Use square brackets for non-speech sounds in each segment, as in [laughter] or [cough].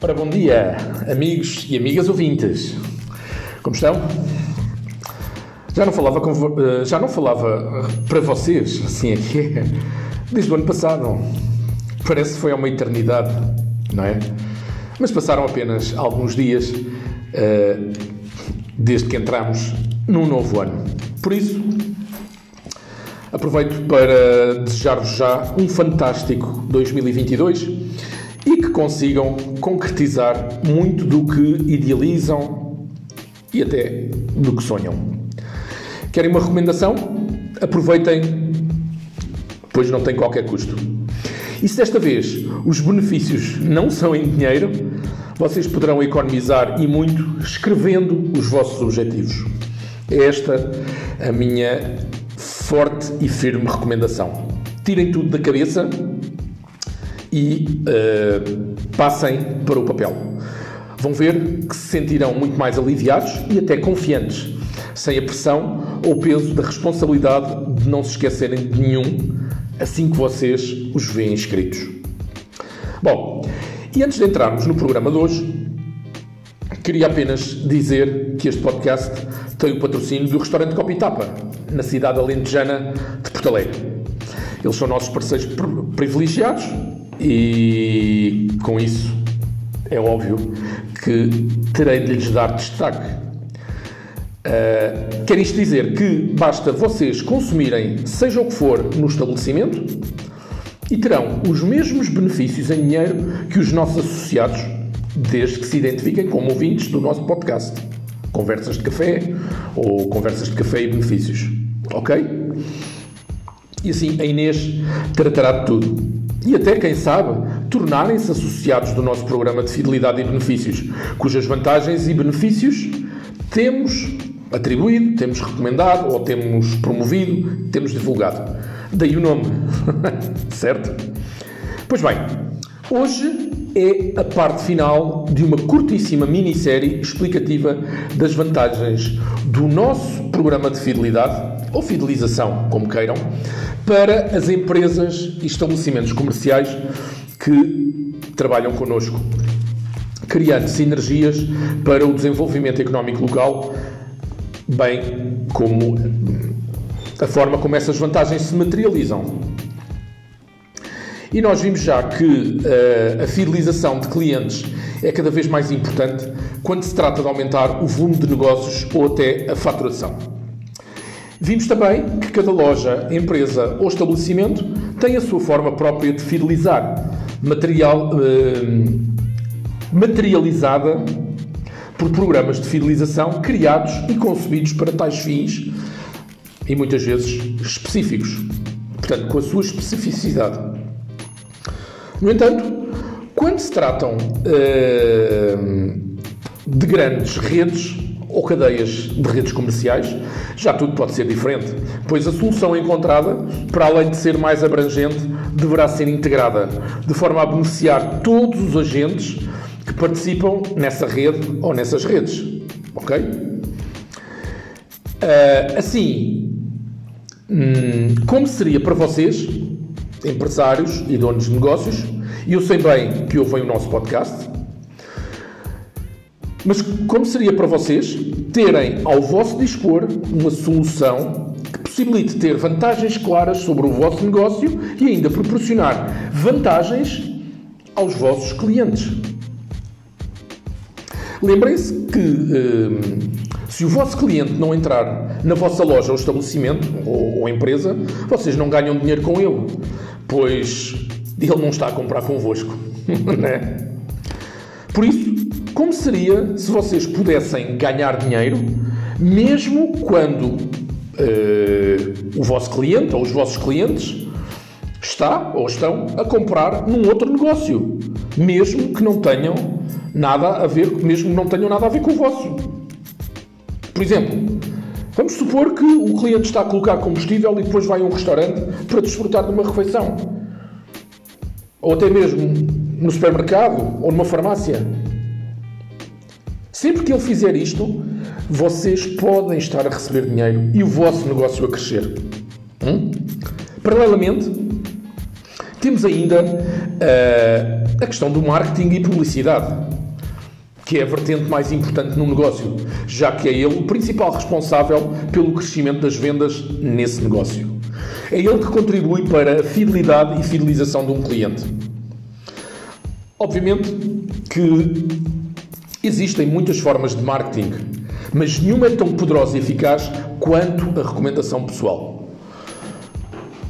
Ora, bom dia, amigos e amigas ouvintes. Como estão? Já não falava, com, eh, já não falava para vocês, assim que é, [laughs] desde o ano passado. Parece que foi uma eternidade, não é? Mas passaram apenas alguns dias uh, desde que entramos num novo ano. Por isso, aproveito para desejar-vos já um fantástico 2022 e que consigam concretizar muito do que idealizam e até do que sonham. Querem uma recomendação? Aproveitem, pois não tem qualquer custo. E se desta vez os benefícios não são em dinheiro, vocês poderão economizar e muito escrevendo os vossos objetivos. É esta a minha forte e firme recomendação. Tirem tudo da cabeça e uh, passem para o papel. Vão ver que se sentirão muito mais aliviados e até confiantes, sem a pressão ou peso da responsabilidade de não se esquecerem de nenhum assim que vocês os veem escritos. Bom, e antes de entrarmos no programa de hoje, queria apenas dizer que este podcast tem o patrocínio do restaurante Copitapa, na cidade alentejana de Porto Alegre. Eles são nossos parceiros privilegiados e com isso é óbvio que terei de lhes dar destaque. Uh, quer isto dizer que basta vocês consumirem, seja o que for, no estabelecimento e terão os mesmos benefícios em dinheiro que os nossos associados, desde que se identifiquem como ouvintes do nosso podcast. Conversas de café ou conversas de café e benefícios. Ok? E assim a Inês tratará de tudo e até, quem sabe, tornarem-se associados do nosso programa de fidelidade e benefícios, cujas vantagens e benefícios temos atribuído, temos recomendado ou temos promovido, temos divulgado. Daí o nome, [laughs] certo? Pois bem, hoje é a parte final de uma curtíssima minissérie explicativa das vantagens do nosso programa de fidelidade, ou fidelização, como queiram, para as empresas e estabelecimentos comerciais que trabalham connosco, criando sinergias para o desenvolvimento económico local, bem como a forma como essas vantagens se materializam. E nós vimos já que uh, a fidelização de clientes é cada vez mais importante quando se trata de aumentar o volume de negócios ou até a faturação. Vimos também que cada loja, empresa ou estabelecimento tem a sua forma própria de fidelizar, material, eh, materializada por programas de fidelização criados e concebidos para tais fins e muitas vezes específicos, portanto, com a sua especificidade. No entanto, quando se tratam eh, de grandes redes, ou cadeias de redes comerciais, já tudo pode ser diferente, pois a solução encontrada, para além de ser mais abrangente, deverá ser integrada, de forma a beneficiar todos os agentes que participam nessa rede ou nessas redes. Ok? Uh, assim, hum, como seria para vocês, empresários e donos de negócios, e eu sei bem que ouvem o nosso podcast, mas como seria para vocês terem ao vosso dispor uma solução que possibilite ter vantagens claras sobre o vosso negócio e ainda proporcionar vantagens aos vossos clientes? Lembrem-se que hum, se o vosso cliente não entrar na vossa loja ou estabelecimento ou empresa, vocês não ganham dinheiro com ele, pois ele não está a comprar convosco. [laughs] né? Por isso, como seria se vocês pudessem ganhar dinheiro, mesmo quando uh, o vosso cliente ou os vossos clientes está ou estão a comprar num outro negócio, mesmo que não tenham nada a ver, mesmo que não tenham nada a ver com o vosso. Por exemplo, vamos supor que o cliente está a colocar combustível e depois vai a um restaurante para desfrutar de uma refeição. Ou até mesmo no supermercado ou numa farmácia. Sempre que ele fizer isto, vocês podem estar a receber dinheiro e o vosso negócio a crescer. Hum? Paralelamente, temos ainda uh, a questão do marketing e publicidade, que é a vertente mais importante no negócio, já que é ele o principal responsável pelo crescimento das vendas nesse negócio. É ele que contribui para a fidelidade e fidelização de um cliente. Obviamente que existem muitas formas de marketing, mas nenhuma é tão poderosa e eficaz quanto a recomendação pessoal.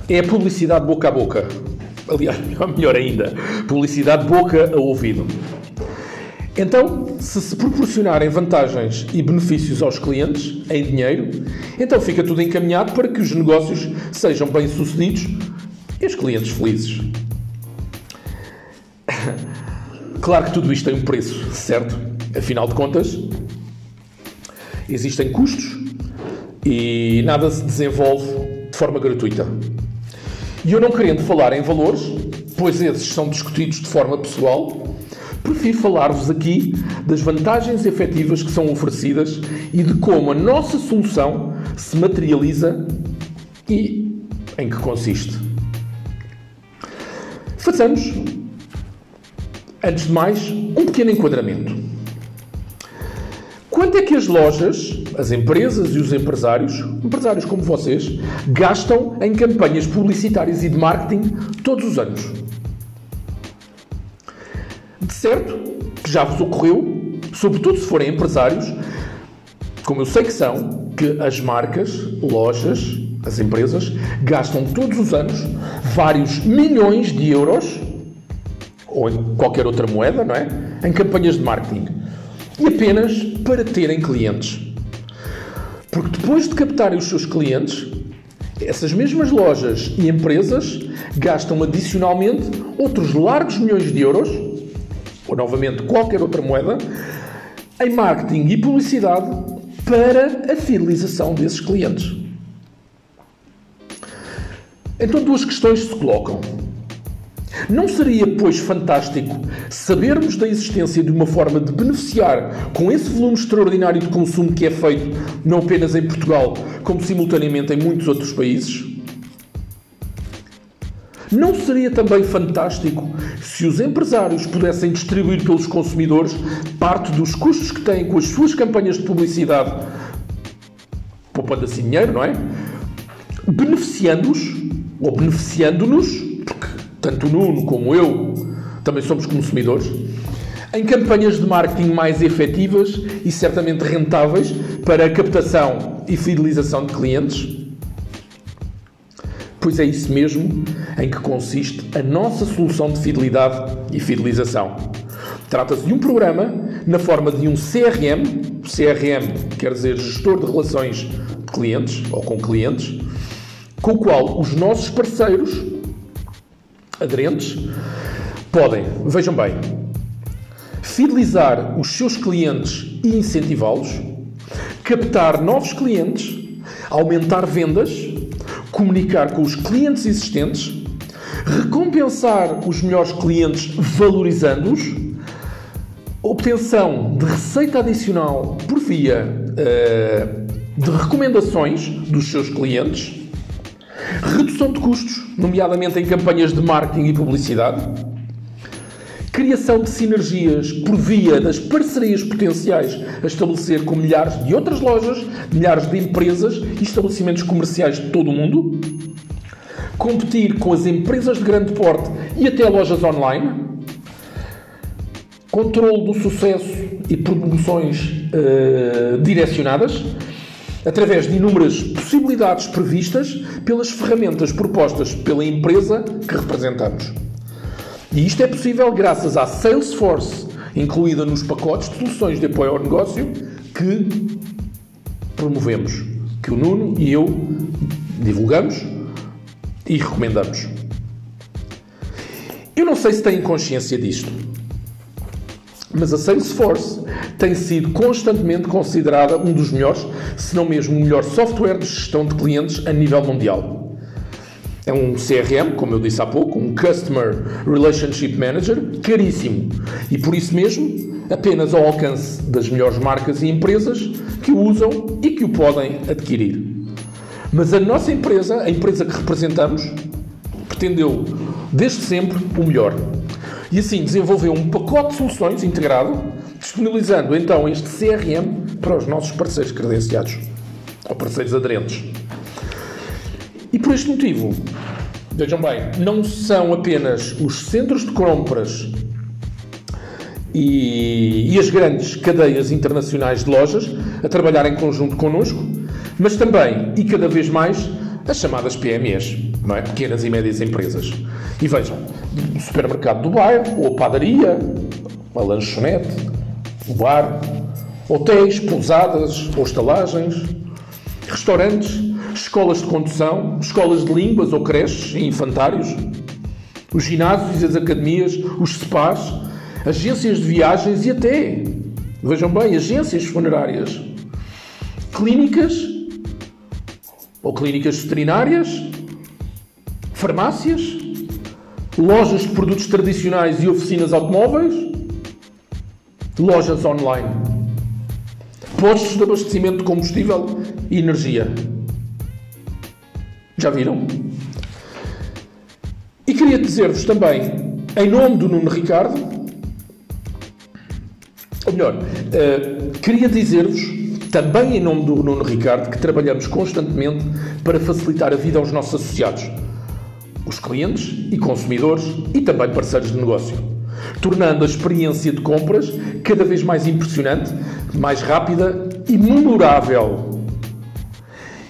É a publicidade boca a boca. Aliás, [laughs] melhor ainda, publicidade boca a ouvido. Então, se se proporcionarem vantagens e benefícios aos clientes em dinheiro, então fica tudo encaminhado para que os negócios sejam bem-sucedidos e os clientes felizes. [coughs] Claro que tudo isto tem um preço, certo? Afinal de contas, existem custos e nada se desenvolve de forma gratuita. E eu não querendo falar em valores, pois esses são discutidos de forma pessoal, prefiro falar-vos aqui das vantagens efetivas que são oferecidas e de como a nossa solução se materializa e em que consiste. Façamos, antes de mais, um pequeno enquadramento. Quanto é que as lojas, as empresas e os empresários, empresários como vocês, gastam em campanhas publicitárias e de marketing todos os anos? Certo que já vos ocorreu, sobretudo se forem empresários, como eu sei que são, que as marcas, lojas, as empresas gastam todos os anos vários milhões de euros ou em qualquer outra moeda, não é? Em campanhas de marketing. E apenas para terem clientes. Porque depois de captarem os seus clientes, essas mesmas lojas e empresas gastam adicionalmente outros largos milhões de euros ou novamente qualquer outra moeda, em marketing e publicidade para a fidelização desses clientes. Então, duas questões se colocam. Não seria, pois, fantástico sabermos da existência de uma forma de beneficiar com esse volume extraordinário de consumo que é feito não apenas em Portugal, como simultaneamente em muitos outros países? Não seria também fantástico se os empresários pudessem distribuir pelos consumidores parte dos custos que têm com as suas campanhas de publicidade, poupando assim dinheiro, não é? Beneficiando-os, ou beneficiando-nos, porque tanto o Nuno como eu também somos consumidores, em campanhas de marketing mais efetivas e certamente rentáveis para a captação e fidelização de clientes Pois é isso mesmo em que consiste a nossa solução de fidelidade e fidelização. Trata-se de um programa na forma de um CRM, CRM quer dizer gestor de relações de clientes ou com clientes, com o qual os nossos parceiros aderentes podem, vejam bem, fidelizar os seus clientes e incentivá-los, captar novos clientes, aumentar vendas comunicar com os clientes existentes, recompensar os melhores clientes valorizando-os, obtenção de receita adicional por via uh, de recomendações dos seus clientes, redução de custos, nomeadamente em campanhas de marketing e publicidade, criação de sinergias por via das parcerias potenciais a estabelecer com milhares de outras lojas, milhares de empresas e estabelecimentos comerciais de todo o mundo, competir com as empresas de grande porte e até lojas online, controle do sucesso e promoções uh, direcionadas, através de inúmeras possibilidades previstas pelas ferramentas propostas pela empresa que representamos. E isto é possível graças à Salesforce, incluída nos pacotes de soluções de apoio ao negócio que promovemos, que o Nuno e eu divulgamos e recomendamos. Eu não sei se têm consciência disto, mas a Salesforce tem sido constantemente considerada um dos melhores, se não mesmo o melhor software de gestão de clientes a nível mundial. É um CRM, como eu disse há pouco, um Customer Relationship Manager, caríssimo. E por isso mesmo, apenas ao alcance das melhores marcas e empresas que o usam e que o podem adquirir. Mas a nossa empresa, a empresa que representamos, pretendeu desde sempre o melhor. E assim desenvolveu um pacote de soluções integrado, disponibilizando então este CRM para os nossos parceiros credenciados ou parceiros aderentes. E por este motivo, vejam bem, não são apenas os centros de compras e, e, as grandes cadeias internacionais de lojas a trabalhar em conjunto connosco, mas também e cada vez mais as chamadas PMEs, não é? pequenas e médias empresas. E vejam, o supermercado do bairro, ou a padaria, a lanchonete, o bar, hotéis, pousadas ou estalagens, restaurantes, escolas de condução, escolas de línguas ou creches e infantários, os ginásios e as academias, os spas, agências de viagens e até, vejam bem, agências funerárias, clínicas ou clínicas veterinárias, farmácias, lojas de produtos tradicionais e oficinas automóveis, lojas online, postos de abastecimento de combustível e energia. Já viram? E queria dizer-vos também, em nome do Nuno Ricardo, ou melhor, uh, queria dizer-vos, também em nome do Nuno Ricardo, que trabalhamos constantemente para facilitar a vida aos nossos associados, os clientes e consumidores e também parceiros de negócio, tornando a experiência de compras cada vez mais impressionante, mais rápida e memorável.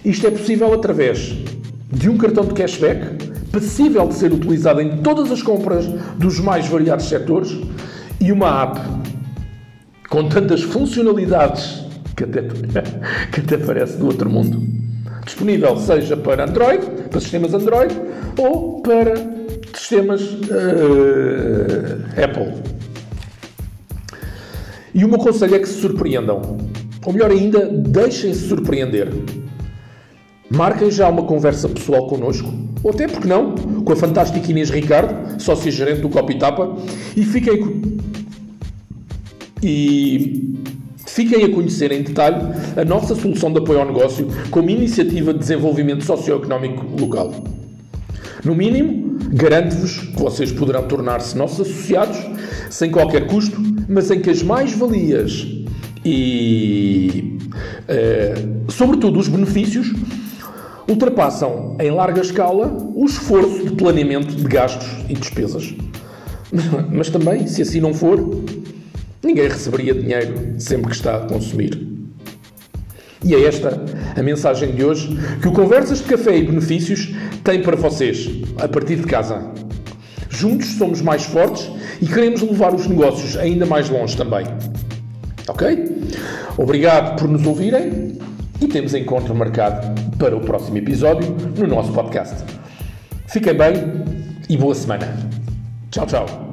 Isto é possível através de um cartão de cashback, passível de ser utilizado em todas as compras dos mais variados setores, e uma app com tantas funcionalidades que até, [laughs] que até parece do outro mundo. Disponível seja para Android, para sistemas Android, ou para sistemas uh, Apple. E o meu conselho é que se surpreendam. Ou melhor ainda, deixem-se surpreender. Marquem já uma conversa pessoal connosco, ou até, porque não, com a fantástica Inês Ricardo, sócia-gerente do Copitapa, e fiquem e fiquem a conhecer em detalhe a nossa solução de apoio ao negócio como iniciativa de desenvolvimento socioeconómico local. No mínimo, garanto-vos que vocês poderão tornar-se nossos associados sem qualquer custo, mas em que as mais-valias e, eh, sobretudo, os benefícios ultrapassam em larga escala o esforço de planeamento de gastos e despesas. Mas também, se assim não for, Ninguém receberia dinheiro sempre que está a consumir. E é esta a mensagem de hoje que o Conversas de Café e Benefícios tem para vocês, a partir de casa. Juntos somos mais fortes e queremos levar os negócios ainda mais longe também. Ok? Obrigado por nos ouvirem e temos encontro marcado para o próximo episódio no nosso podcast. Fiquem bem e boa semana. Tchau, tchau.